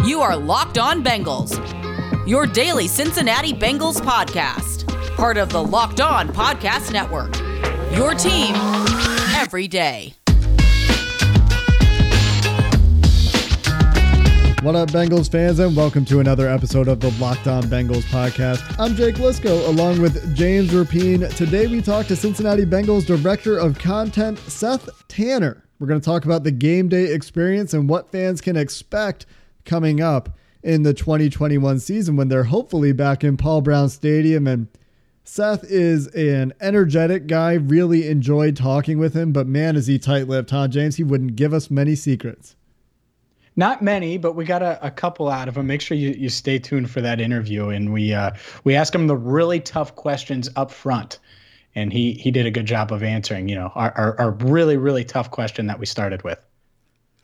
You are Locked On Bengals, your daily Cincinnati Bengals podcast, part of the Locked On Podcast Network. Your team every day. What up, Bengals fans, and welcome to another episode of the Locked On Bengals podcast. I'm Jake Liskow, along with James Rapien. Today, we talk to Cincinnati Bengals Director of Content, Seth Tanner. We're going to talk about the game day experience and what fans can expect coming up in the 2021 season when they're hopefully back in Paul Brown Stadium. And Seth is an energetic guy. Really enjoyed talking with him, but man, is he tight lipped, huh, James? He wouldn't give us many secrets. Not many, but we got a, a, couple out of him. Make sure you, you stay tuned for that interview, and we uh, we ask him the really tough questions up front, and he he did a good job of answering. You know, our, our, our really really tough question that we started with.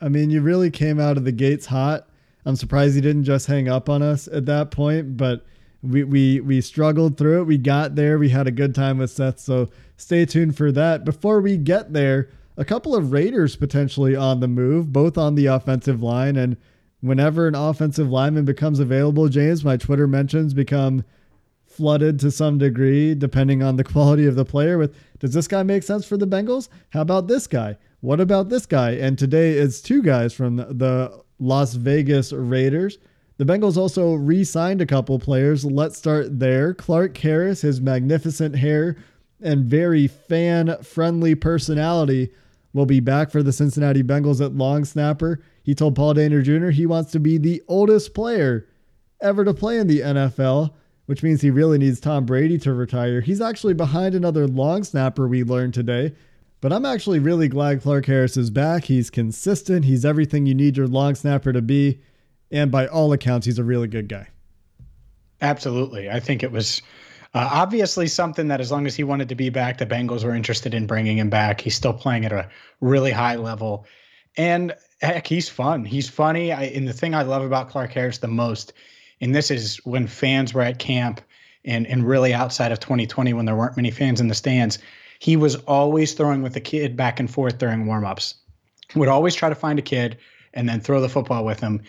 I mean, you really came out of the gates hot. I'm surprised he didn't just hang up on us at that point, but we we we struggled through it. We got there. We had a good time with Seth, so stay tuned for that. Before we get there a couple of Raiders potentially on the move, both on the offensive line. And whenever an offensive lineman becomes available, James, my Twitter mentions become flooded to some degree, depending on the quality of the player. With does this guy make sense for the Bengals? How about this guy? What about this guy? And today it's two guys from the Las Vegas Raiders. The Bengals also re signed a couple players. Let's start there. Clark Harris, his magnificent hair and very fan friendly personality will be back for the Cincinnati Bengals at long snapper. He told Paul Dehner Jr. he wants to be the oldest player ever to play in the NFL, which means he really needs Tom Brady to retire. He's actually behind another long snapper we learned today. But I'm actually really glad Clark Harris is back. He's consistent. He's everything you need your long snapper to be. And by all accounts, he's a really good guy. Absolutely. I think it was uh, obviously, something that as long as he wanted to be back, the Bengals were interested in bringing him back. He's still playing at a really high level, and heck, he's fun. He's funny. I, and the thing I love about Clark Harris the most, and this is when fans were at camp, and and really outside of 2020 when there weren't many fans in the stands, he was always throwing with the kid back and forth during warmups. Would always try to find a kid and then throw the football with him.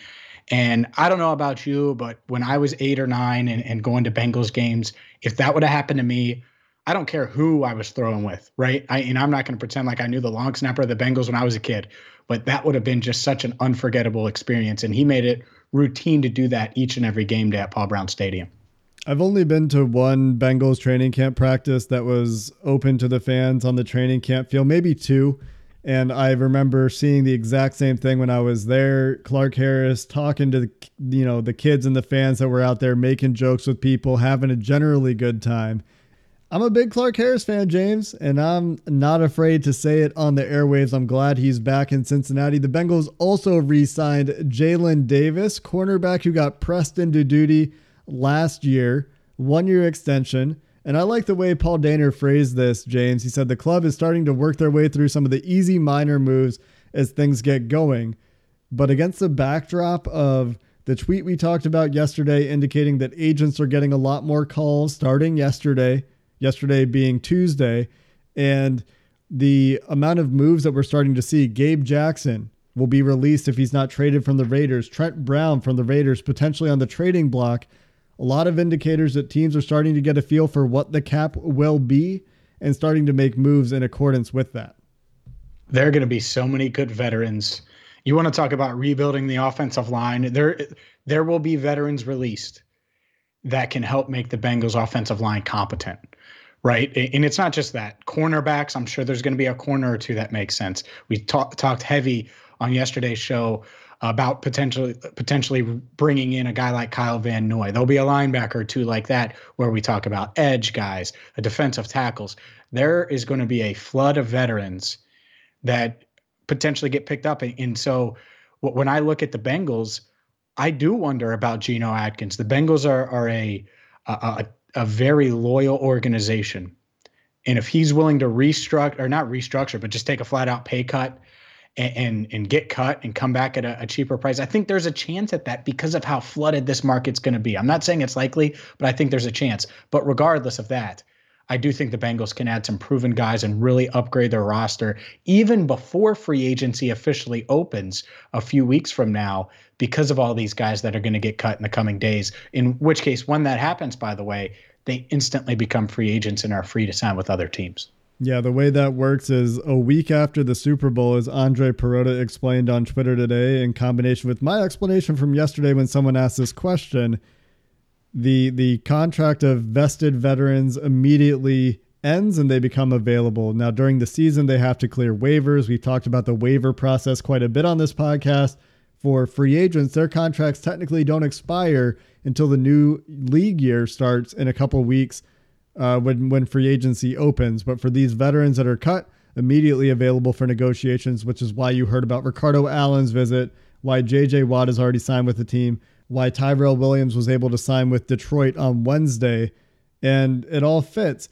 And I don't know about you, but when I was eight or nine and, and going to Bengals games, if that would have happened to me, I don't care who I was throwing with, right? I, and I'm not going to pretend like I knew the long snapper of the Bengals when I was a kid, but that would have been just such an unforgettable experience. And he made it routine to do that each and every game day at Paul Brown Stadium. I've only been to one Bengals training camp practice that was open to the fans on the training camp field, maybe two. And I remember seeing the exact same thing when I was there. Clark Harris talking to the, you know the kids and the fans that were out there making jokes with people, having a generally good time. I'm a big Clark Harris fan, James, and I'm not afraid to say it on the airwaves. I'm glad he's back in Cincinnati. The Bengals also re-signed Jalen Davis, cornerback who got pressed into duty last year, one-year extension. And I like the way Paul Dehner phrased this, James. He said the club is starting to work their way through some of the easy minor moves as things get going. But against the backdrop of the tweet we talked about yesterday indicating that agents are getting a lot more calls starting yesterday, yesterday being Tuesday, and the amount of moves that we're starting to see, Gabe Jackson will be released if he's not traded from the Raiders, Trent Brown from the Raiders potentially on the trading block a lot of indicators that teams are starting to get a feel for what the cap will be and starting to make moves in accordance with that. There are going to be so many good veterans. You want to talk about rebuilding the offensive line? There, there will be veterans released that can help make the Bengals offensive line competent, right? And it's not just that. Cornerbacks, I'm sure there's going to be a corner or two that makes sense. We talk, talked heavy on yesterday's show about potentially potentially bringing in a guy like Kyle Van Noy. There'll be a linebacker or two like that where we talk about edge guys, a defensive tackles. There is going to be a flood of veterans that potentially get picked up. And so when I look at the Bengals, I do wonder about Geno Atkins. The Bengals are are a a, a very loyal organization. And if he's willing to restructure or not restructure, but just take a flat out pay cut and, and, and get cut and come back at a, a, cheaper price. I think there's a chance at that because of how flooded this market's going to be. I'm not saying it's likely, but I think there's a chance. But regardless of that, I do think the Bengals can add some proven guys and really upgrade their roster even before free agency officially opens a few weeks from now because of all these guys that are going to get cut in the coming days. In which case, when that happens, by the way, they instantly become free agents and are free to sign with other teams. Yeah, the way that works is a week after the Super Bowl, as Andre Perota explained on Twitter today, in combination with my explanation from yesterday when someone asked this question the the contract of vested veterans immediately ends and they become available. Now during the season they have to clear waivers. We've talked about the waiver process quite a bit on this podcast. For free agents, their contracts technically don't expire until the new league year starts in a couple weeks uh, when when free agency opens. But for these veterans that are cut, immediately available for negotiations, which is why you heard about Ricardo Allen's visit, why J.J. Watt has already signed with the team, why Tyrell Williams was able to sign with Detroit on Wednesday, and it all fits.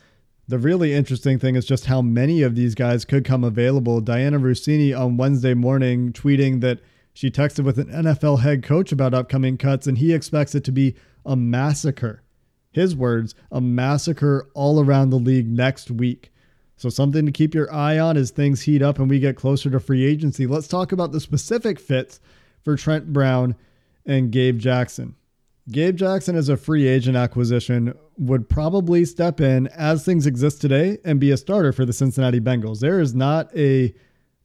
The really interesting thing is just how many of these guys could come available. Dianna Russini on Wednesday morning tweeting that she texted with an NFL head coach about upcoming cuts, and he expects it to be a massacre. His words, a massacre all around the league next week. So, something to keep your eye on as things heat up and we get closer to free agency. Let's talk about the specific fits for Trent Brown and Gabe Jackson. Gabe Jackson as a free agent acquisition would probably step in as things exist today and be a starter for the Cincinnati Bengals. There is not a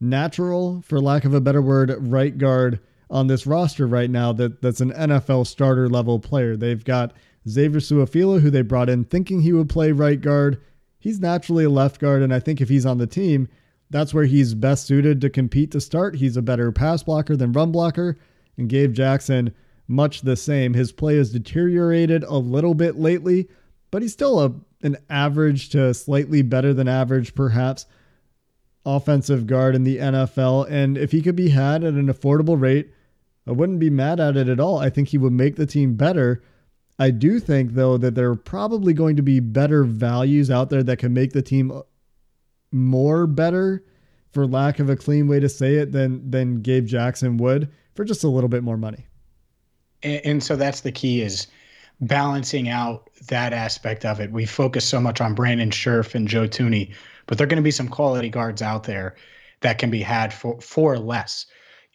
natural, for lack of a better word, right guard on this roster right now that, that's an NFL starter level player. They've got Xavier Su'a-Filo, who they brought in thinking he would play right guard. He's naturally a left guard, and I think if he's on the team, that's where he's best suited to compete to start. He's a better pass blocker than run blocker and Gabe Jackson much the same. His play has deteriorated a little bit lately, but he's still a an average to slightly better than average, perhaps, offensive guard in the NFL. And if he could be had at an affordable rate, I wouldn't be mad at it at all. I think he would make the team better. I do think, though, that there are probably going to be better values out there that can make the team uh, more better, for lack of a clean way to say it, than than Gabe Jackson would for just a little bit more money. And, and so that's the key is balancing out that aspect of it. We focus so much on Brandon Scherff and Joe Thuney, but there are going to be some quality guards out there that can be had for for less.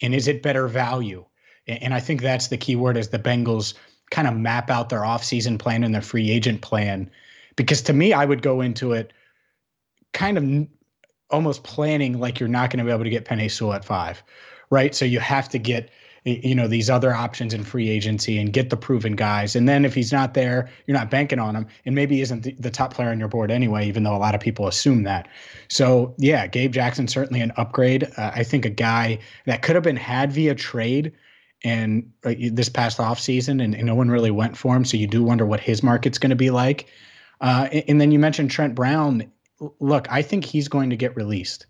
And is it better value? And I think that's the key word as the Bengals kind of map out their offseason plan and their free agent plan. Because to me, I would go into it kind of almost planning like you're not going to be able to get Penei Sewell at five right? So you have to get you know these other options in free agency and get the proven guys and then if he's not there you're not banking on him and maybe isn't the, the, top player on your board anyway even though a lot of people assume that so yeah gabe jackson certainly an upgrade uh, i think a guy that could have been had via trade and uh, this past offseason and, and no one really went for him so you do wonder what his market's going to be like uh, and, and then you mentioned trent brown look i think he's going to get released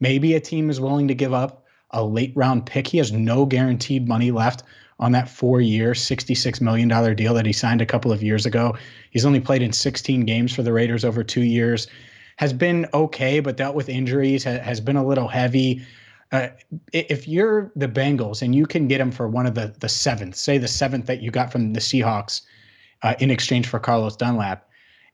maybe a team is willing to give up a late round pick. He has no guaranteed money left on that four year, $66 million deal that he signed a couple of years ago. He's only played in 16 games for the Raiders over two years. Has been okay, but dealt with injuries, has been a little heavy. Uh, if you're the Bengals and you can get him for one of the the seventh, say the seventh that you got from the Seahawks uh, in exchange for Carlos Dunlap,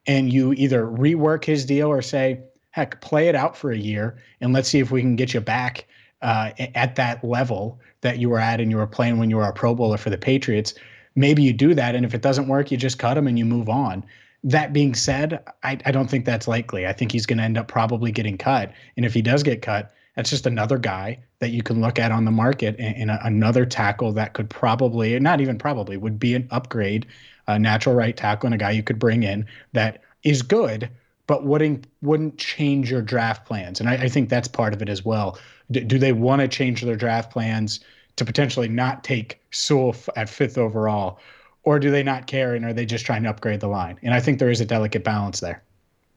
and you either rework his deal or say, heck, play it out for a year and let's see if we can get you back uh, at that level that you were at and you were playing when you were a Pro Bowler for the Patriots, maybe you do that. And if it doesn't work, you just cut him and you move on. That being said, I, I don't think that's likely. I think he's going to end up probably getting cut. And if he does get cut, that's just another guy that you can look at on the market and, and a, another tackle that could probably, not even probably, would be an upgrade, a natural right tackle, and a guy you could bring in that is good, but wouldn't wouldn't change your draft plans. And I, I think that's part of it as well. D- do they want to change their draft plans to potentially not take Sewell at fifth overall, or do they not care and are they just trying to upgrade the line? And I think there is a delicate balance there.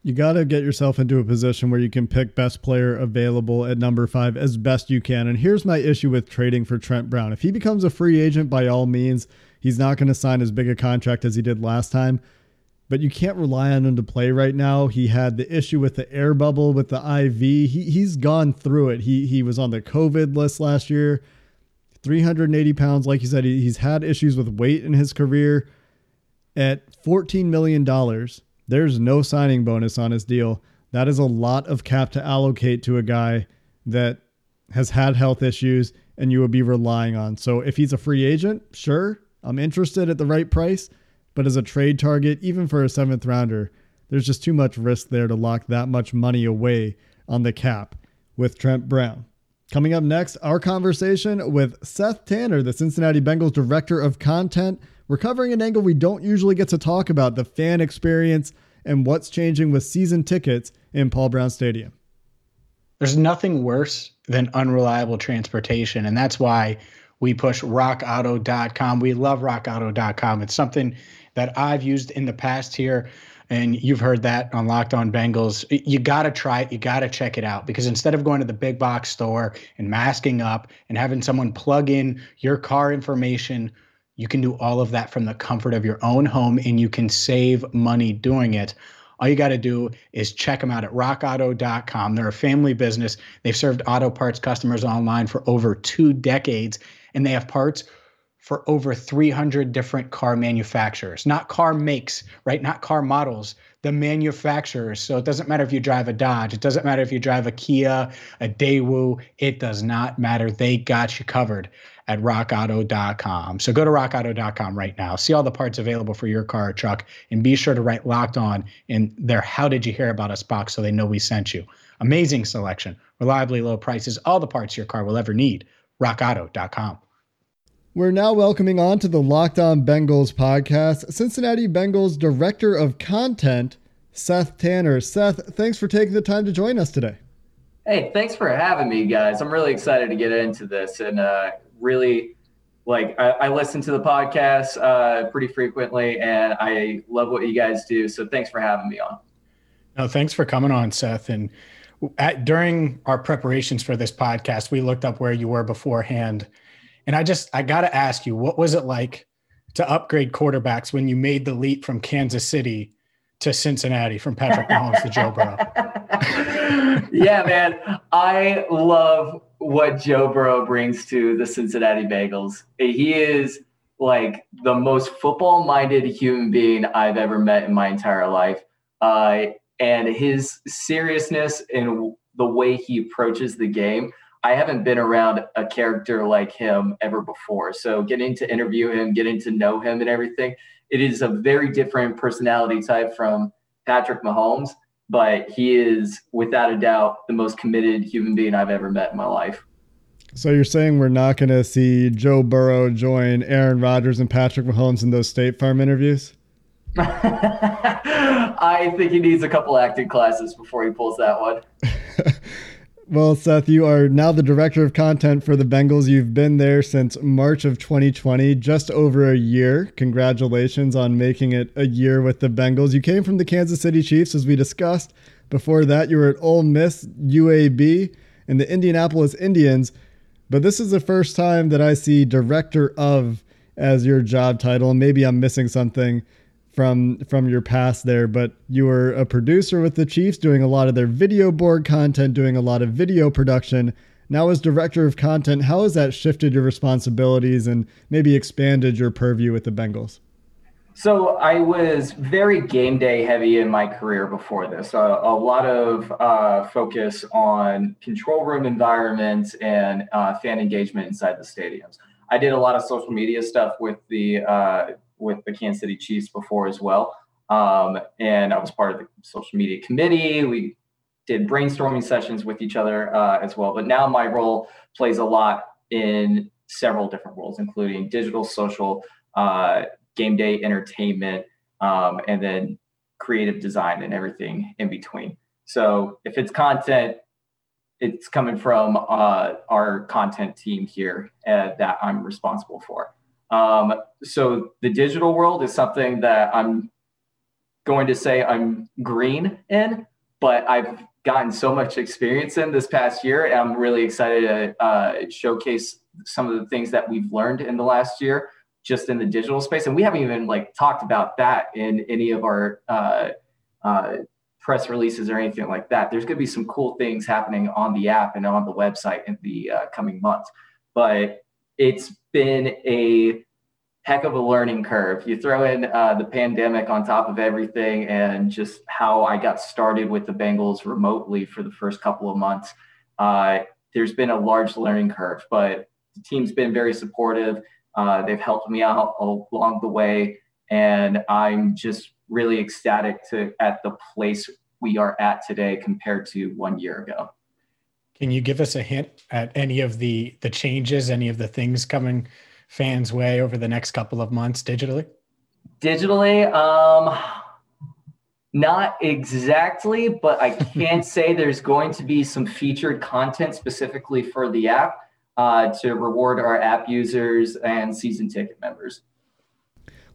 You got to get yourself into a position where you can pick best player available at number five as best you can. And here's my issue with trading for Trent Brown. If he becomes a free agent, by all means, he's not going to sign as big a contract as he did last time but you can't rely on him to play right now. He had the issue with the air bubble with the IV. He he's gone through it. He he was on the COVID list last year. 380 pounds, like you said, he, he's had issues with weight in his career. At $14 million, there's no signing bonus on his deal. That is a lot of cap to allocate to a guy that has had health issues and you would be relying on. So if he's a free agent, sure, I'm interested at the right price. But as a trade target, even for a seventh rounder, there's just too much risk there to lock that much money away on the cap with Trent Brown. Coming up next, our conversation with Seth Tanner, the Cincinnati Bengals Director of Content. We're covering an angle we don't usually get to talk about the fan experience and what's changing with season tickets in Paul Brown Stadium. There's nothing worse than unreliable transportation. And that's why we push rockauto.com. We love rockauto.com. It's something that I've used in the past here and you've heard that on Locked On Bengals. You got to try it. You got to check it out because instead of going to the big box store and masking up and having someone plug in your car information, you can do all of that from the comfort of your own home and you can save money doing it. All you got to do is check them out at rockauto.com. They're a family business. They've served auto parts customers online for over two decades, and they have parts for over 300 different car manufacturers, not car makes, right? Not car models, the manufacturers. So it doesn't matter if you drive a Dodge, it doesn't matter if you drive a Kia, a Daewoo, it does not matter. They got you covered at rockauto.com. So go to rockauto.com right now, see all the parts available for your car or truck, and be sure to write locked on in their How Did You Hear About Us box so they know we sent you. Amazing selection, reliably low prices, all the parts your car will ever need. rockauto.com. We're now welcoming on to the Locked On Bengals podcast, Cincinnati Bengals Director of Content, Seth Tanner. Seth, thanks for taking the time to join us today. Hey, thanks for having me, guys. I'm really excited to get into this and uh, really like I, I, listen to the podcast uh, pretty frequently and I love what you guys do. So thanks for having me on. No, thanks for coming on, Seth. And at, during our preparations for this podcast, we looked up where you were beforehand and I just I got to ask you, what was it like to upgrade quarterbacks when you made the leap from Kansas City to Cincinnati from Patrick Mahomes to Joe Burrow? yeah, man, I love what Joe Burrow brings to the Cincinnati Bengals. He is like the most football-minded human being I've ever met in my entire life. Uh, and his seriousness and the way he approaches the game I haven't been around a character like him ever before. So getting to interview him, getting to know him and everything, it is a very different personality type from Patrick Mahomes, but he is without a doubt the most committed human being I've ever met in my life. So you're saying we're not going to see Joe Burrow join Aaron Rodgers and Patrick Mahomes in those State Farm interviews? I think he needs a couple acting classes before he pulls that one. Well, Seth, you are now the director of content for the Bengals. You've been there since March of 2020, just over a year. Congratulations on making it a year with the Bengals. You came from the Kansas City Chiefs, as we discussed. Before that, you were at Ole Miss, UAB, and the Indianapolis Indians. But this is the first time that I see director of as your job title. Maybe I'm missing something from from your past there, but you were a producer with the Chiefs, doing a lot of their video board content, doing a lot of video production. Now, as director of content, how has that shifted your responsibilities and maybe expanded your purview with the Bengals? So I was very game day heavy in my career before this. Uh, a lot of uh, focus on control room environments and uh, fan engagement inside the stadiums. I did a lot of social media stuff with the uh, with the Kansas City Chiefs before as well. Um, and I was part of the social media committee. We did brainstorming sessions with each other uh, as well. But now my role plays a lot in several different roles, including digital, social, uh, game day entertainment, um, and then creative design and everything in between. So if it's content, it's coming from uh, our content team here uh, that I'm responsible for. Um, so the digital world is something that I'm going to say I'm green in, but I've gotten so much experience in this past year. And I'm really excited to uh, showcase some of the things that we've learned in the last year just in the digital space. And we haven't even like talked about that in any of our uh, uh, press releases or anything like that. There's going to be some cool things happening on the app and on the website in the uh, coming months. But it's been a heck of a learning curve. You throw in uh, the pandemic on top of everything, and just how I got started with the Bengals remotely for the first couple of months. Uh, there's been a large learning curve, but the team's been very supportive. Uh, they've helped me out along the way, and I'm just really ecstatic to at the place we are at today compared to one year ago. Can you give us a hint at any of the the changes, any of the things coming fans' way over the next couple of months digitally? Digitally, um, not exactly, but I can't say there's going to be some featured content specifically for the app uh, to reward our app users and season ticket members.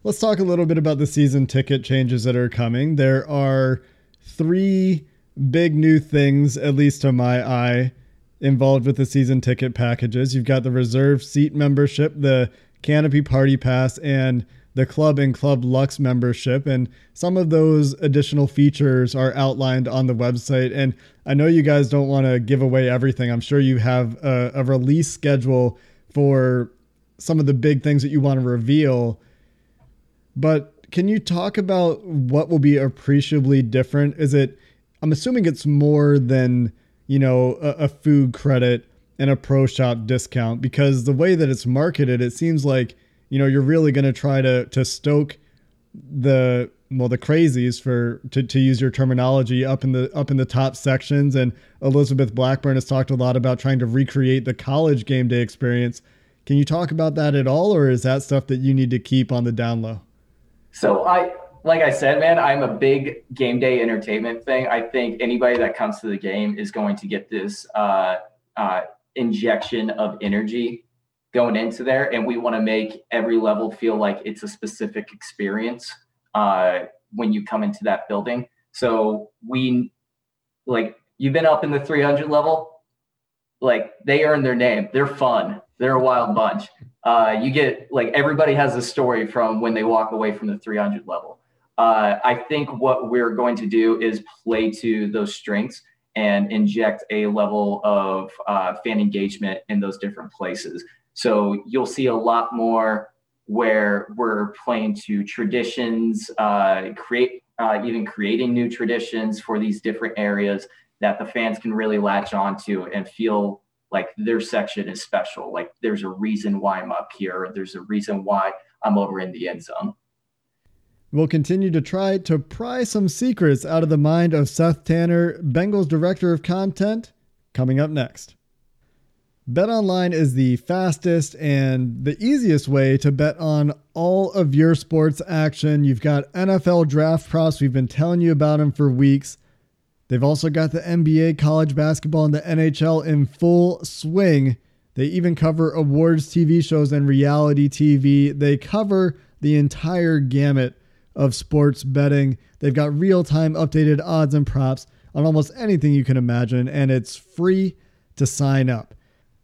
Let's talk a little bit about the season ticket changes that are coming. There are three big new things, at least to my eye, involved with the season ticket packages. You've got the reserve seat membership, the canopy party pass, and the club and club lux membership. And some of those additional features are outlined on the website. And i know you guys don't want to give away everything. I'm sure you have a, a, release schedule for some of the big things that you want to reveal. But can you talk about what will be appreciably different? Is it i'm assuming it's more than you know a, a food credit and a pro shop discount because the way that it's marketed it seems like you know you're really going to try to to stoke the well the crazies for to, to use your terminology up in the up in the top sections. And elizabeth blackburn has talked a lot about trying to recreate the college game day experience. Can you talk about that at all or is that stuff that you need to keep on the down low? So i like i said man i'm a big game day entertainment thing. I think anybody that comes to the game is going to get this uh, uh, injection of energy going into there. And we want to make every level feel like it's a specific experience uh, when you come into that building. So we like you've been up in the 300 level? Like they earn their name. They're fun. They're a wild bunch. Uh, you get like everybody has a story from when they walk away from the 300 level uh, i think what we're going to do is play to those strengths and inject a level of uh, fan engagement in those different places so you'll see a lot more where we're playing to traditions, uh, create uh, even creating new traditions for these different areas that the fans can really latch onto and feel like their section is special. Like there's a reason why I'm up here. There's a reason why I'm over in the end zone. We'll continue to try to pry some secrets out of the mind of Seth Tanner, Bengals Director of Content, coming up next. BetOnline is the fastest and the easiest way to bet on all of your sports action. You've got NFL draft props. We've been telling you about them for weeks. They've also got the NBA, college basketball, and the NHL in full swing. They even cover awards, TV shows, and reality TV. They cover the entire gamut of sports betting. They've got real time updated odds and props on almost anything you can imagine, and it's free to sign up.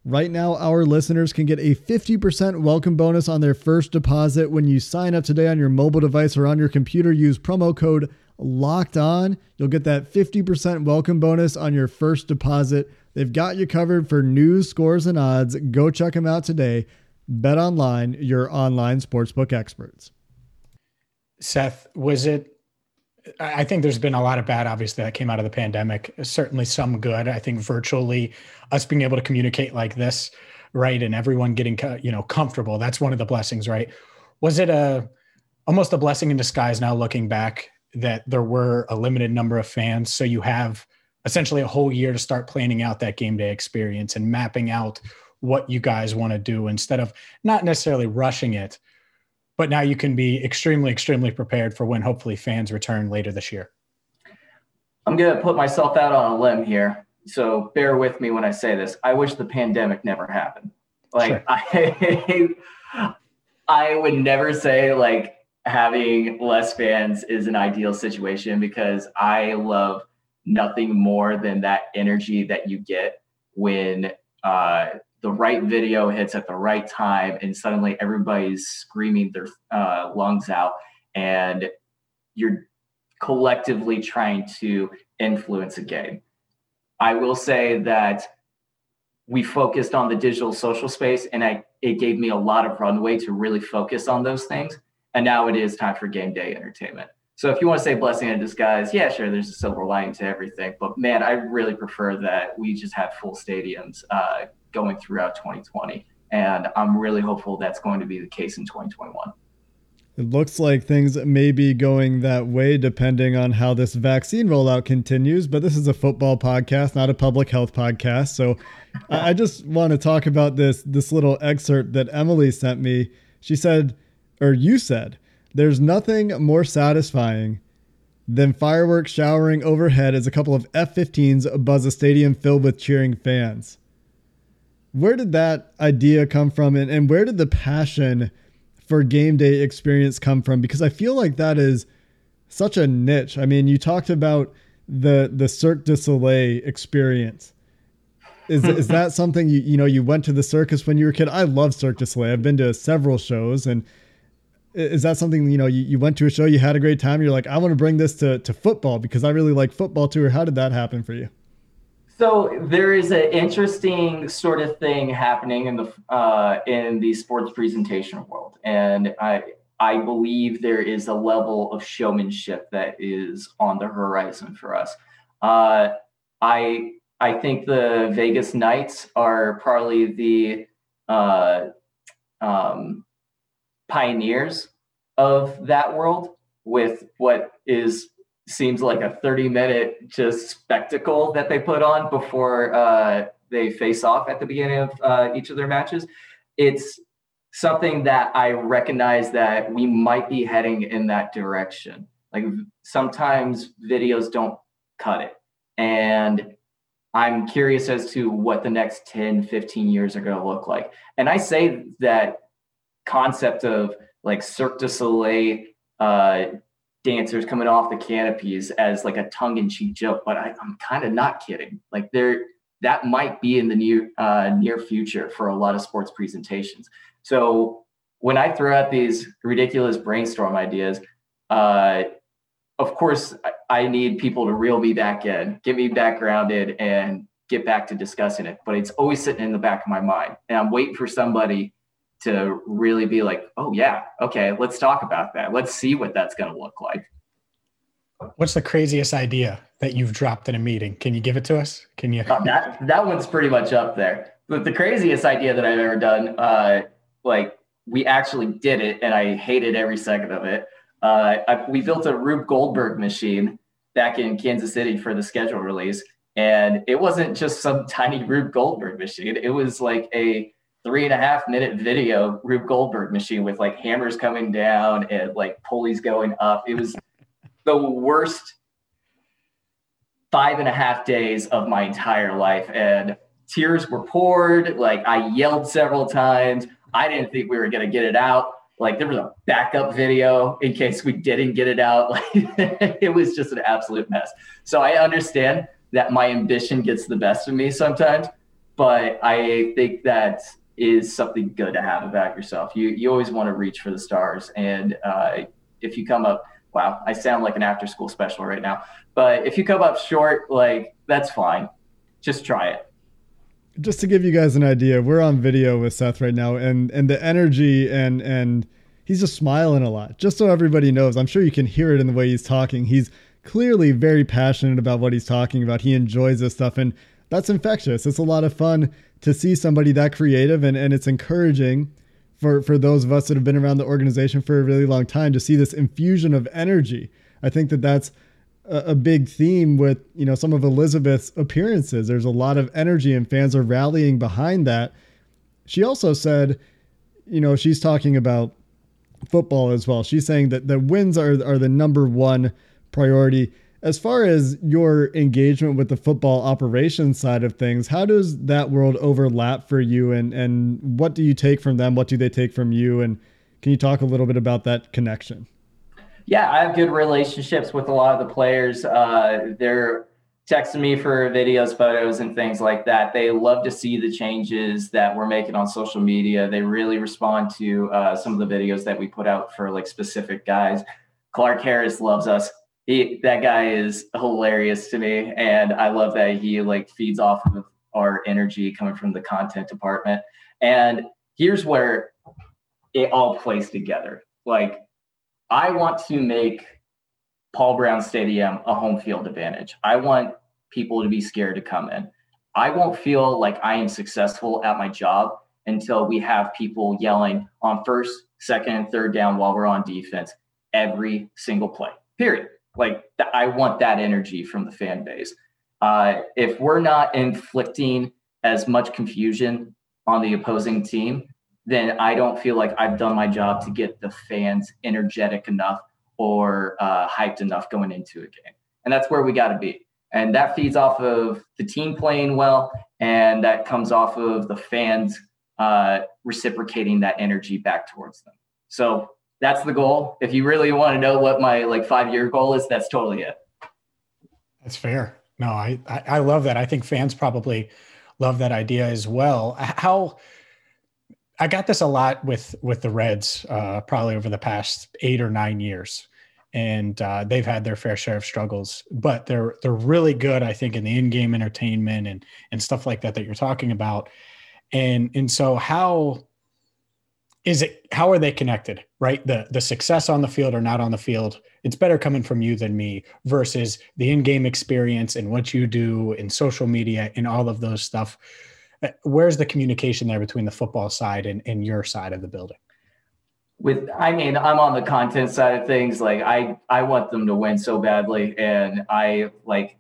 Right now, our listeners can get a 50% welcome bonus on their first deposit when you sign up today on your mobile device or on your computer. Use promo code locked on. You'll get that 50% welcome bonus on your first deposit. They've got you covered for news, scores, and odds. Go check them out today. Bet online, your online sportsbook experts. Seth, was it I think there's been a lot of bad, obviously, that came out of the pandemic. Certainly some good. I think virtually us being able to communicate like this, right, and everyone getting you know comfortable. That's one of the blessings, right? Was it a almost a blessing in disguise now looking back that there were a limited number of fans, so you have essentially a whole year to start planning out that game day experience and mapping out what you guys want to do instead of not necessarily rushing it but now you can be extremely, extremely prepared for when hopefully fans return later this year. I'm going to put myself out on a limb here. So bear with me when I say this. I wish the pandemic never happened. Like sure. I, I would never say like having less fans is an ideal situation because I love nothing more than that energy that you get when uh, the right video hits at the right time and suddenly everybody's screaming their uh, lungs out and you're collectively trying to influence a game i will say that we focused on the digital social space and i it gave me a lot of runway to really focus on those things. And now it is time for game day entertainment. So if you want to say blessing in disguise, yeah, sure, there's a silver lining to everything. But man, I really prefer that we just have full stadiums uh, going throughout 2020. And I'm really hopeful that's going to be the case in 2021. It looks like things may be going that way depending on how this vaccine rollout continues. But this is a football podcast, not a public health podcast. So I just want to talk about this this little excerpt that Emily sent me. She said, or you said, there's nothing more satisfying than fireworks showering overhead as a couple of F 15s buzz a stadium filled with cheering fans. Where did that idea come from, and, and where did the passion for game day experience come from? Because I feel like that is such a niche. I mean, you talked about the the Cirque du Soleil experience. Is is that something you you know you went to the circus when you were a kid? I love Cirque du Soleil. I've been to several shows and is that something you know you, you went to a show you had a great time you're like i want to bring this to, to football because i really like football too or how did that happen for you so there is an interesting sort of thing happening in the uh, in the sports presentation world. And i i believe there is a level of showmanship that is on the horizon for us. Uh, i i think the vegas knights are probably the uh, um, pioneers of that world with what is seems like a 30 minute just spectacle that they put on before uh, they face off at the beginning of uh, each of their matches. It's something that I recognize that we might be heading in that direction. Like sometimes videos don't cut it. And I'm curious as to what the next 10, 15 years are going to look like. And I say that concept of like Cirque du Soleil uh, dancers coming off the canopies as like a tongue-in-cheek joke, but I, am kind of not kidding. Like there, that might be in the near uh, near future for a lot of sports presentations. So when I throw out these ridiculous brainstorm ideas, uh, of course I need people to reel me back in, get me back grounded, and get back to discussing it. But it's always sitting in the back of my mind, and I'm waiting for somebody to really be like, oh yeah, okay, let's talk about that. Let's see what that's going to look like. What's the craziest idea that you've dropped in a meeting? Can you give it to us? Can you? Uh, that that one's pretty much up there. But the craziest idea that I've ever done, uh, like we actually did it, and I hated every second of it. Uh, I, we built a Rube Goldberg machine back in Kansas City for the schedule release, and it wasn't just some tiny Rube Goldberg machine. It was like a three and a half minute video Rube Goldberg machine with like hammers coming down and like pulleys going up. It was the worst five and a half days of my entire life. And tears were poured. Like I yelled several times. I didn't think we were going to get it out. Like there was a backup video in case we didn't get it out. Like it was just an absolute mess. So I understand that my ambition gets the best of me sometimes, but I think that is something good to have about yourself. You you always want to reach for the stars, and uh, if you come up, wow, I sound like an after school special right now. But if you come up short, like that's fine. Just try it. Just to give you guys an idea, we're on video with Seth right now, and and the energy and and he's just smiling a lot. Just so everybody knows, I'm sure you can hear it in the way he's talking. He's clearly very passionate about what he's talking about. He enjoys this stuff, and that's infectious. It's a lot of fun to see somebody that creative and, and it's encouraging for, for those of us that have been around the organization for a really long time to see this infusion of energy. I think that that's a, a big theme with, you know, some of Elizabeth's appearances. There's a lot of energy and fans are rallying behind that. She also said, you know, she's talking about football as well. She's saying that the wins are, are the number one priority as far as your engagement with the football operations side of things, how does that world overlap for you and and what do you take from them? What do they take from you? And can you talk a little bit about that connection? Yeah, I have good relationships with a lot of the players. Uh, they're texting me for videos, photos, and things like that. They love to see the changes that we're making on social media. They really respond to uh, some of the videos that we put out for like specific guys. Clark Harris loves us he that guy is hilarious to me and i love that he like feeds off of our energy coming from the content department and here's where it all plays together. Like, I want to make Paul Brown Stadium a home field advantage. I want people to be scared to come in. I won't feel like I am successful at my job until we have people yelling on first, second, and third down while we're on defense every single play. Period. Like I want that energy from the fan base. Uh, if we're not inflicting as much confusion on the opposing team, then I don't feel like I've done my job to get the fans energetic enough or uh, hyped enough going into a game. And that's where we got to be. And that feeds off of the team playing well, and that comes off of the fans uh, reciprocating that energy back towards them. So that's the goal. If you really want to know what my like five year goal is, that's totally it. That's fair. No, I, I, I love that. I think fans probably love that idea as well. How I got this a lot with with the Reds, uh, probably over the past eight or nine years, and uh, they've had their fair share of struggles. But they're they're really good, I think, in the in game entertainment and and stuff like that that you're talking about. And and so how is it how are they connected right? The the success on the field or not on the field it's better coming from you than me versus the in-game experience and what you do in social media and all of those stuff. Uh, where's the communication there between the football side and, and your side of the building? With i mean i'm on the content side of things like i i want them to win so badly and i like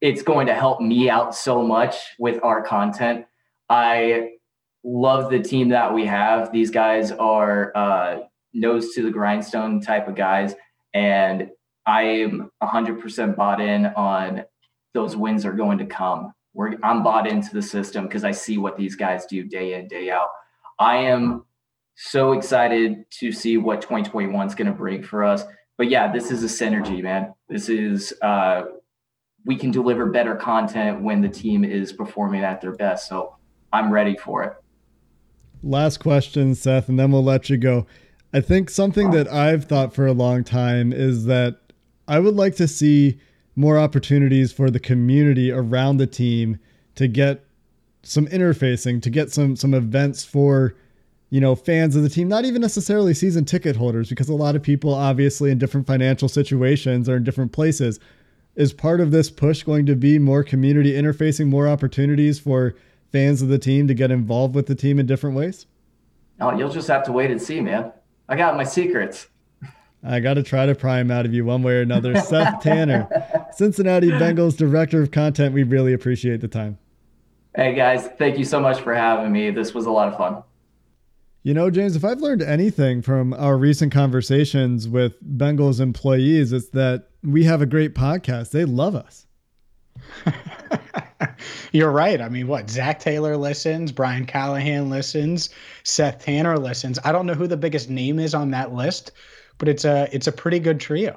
it's going to help me out so much with our content. I love the team that we have. These guys are uh, nose to the grindstone type of guys, and I am 100% bought in on those wins are going to come. We're, I'm bought into the system because I see what these guys do day in, day out. I am so excited to see what 2021 is going to bring for us. But yeah, this is a synergy, man. This is uh, we can deliver better content when the team is performing at their best. So I'm ready for it last question, Seth, and then we'll let you go. I think something that I've thought for a long time is that I would like to see more opportunities for the community around the team to get some interfacing, to get some some events for you know fans of the team, not even necessarily season ticket holders, because a lot of people obviously in different financial situations are in different places. Is part of this push going to be more community interfacing, more opportunities for fans of the team to get involved with the team in different ways? Oh, you'll just have to wait and see, man. I got my secrets. I got to try to pry them out of you one way or another. Seth Tanner, Cincinnati Bengals Director of Content. We really appreciate the time. Hey, guys. Thank you so much for having me. This was a lot of fun. You know, James, if I've learned anything from our recent conversations with Bengals employees, it's that we have a great podcast. They love us. You're right. I mean, what? Zac Taylor listens, Brian Callahan listens, Seth Tanner listens. I don't know who the biggest name is on that list, but it's a it's a pretty good trio.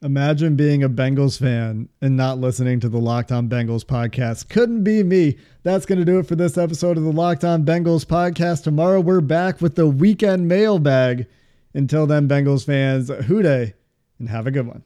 Imagine being a Bengals fan and not listening to the Locked On Bengals podcast. Couldn't be me. That's going to do it for this episode of the Locked On Bengals podcast. Tomorrow we're back with the weekend mailbag. Until then, Bengals fans, Who Dey and have a good one.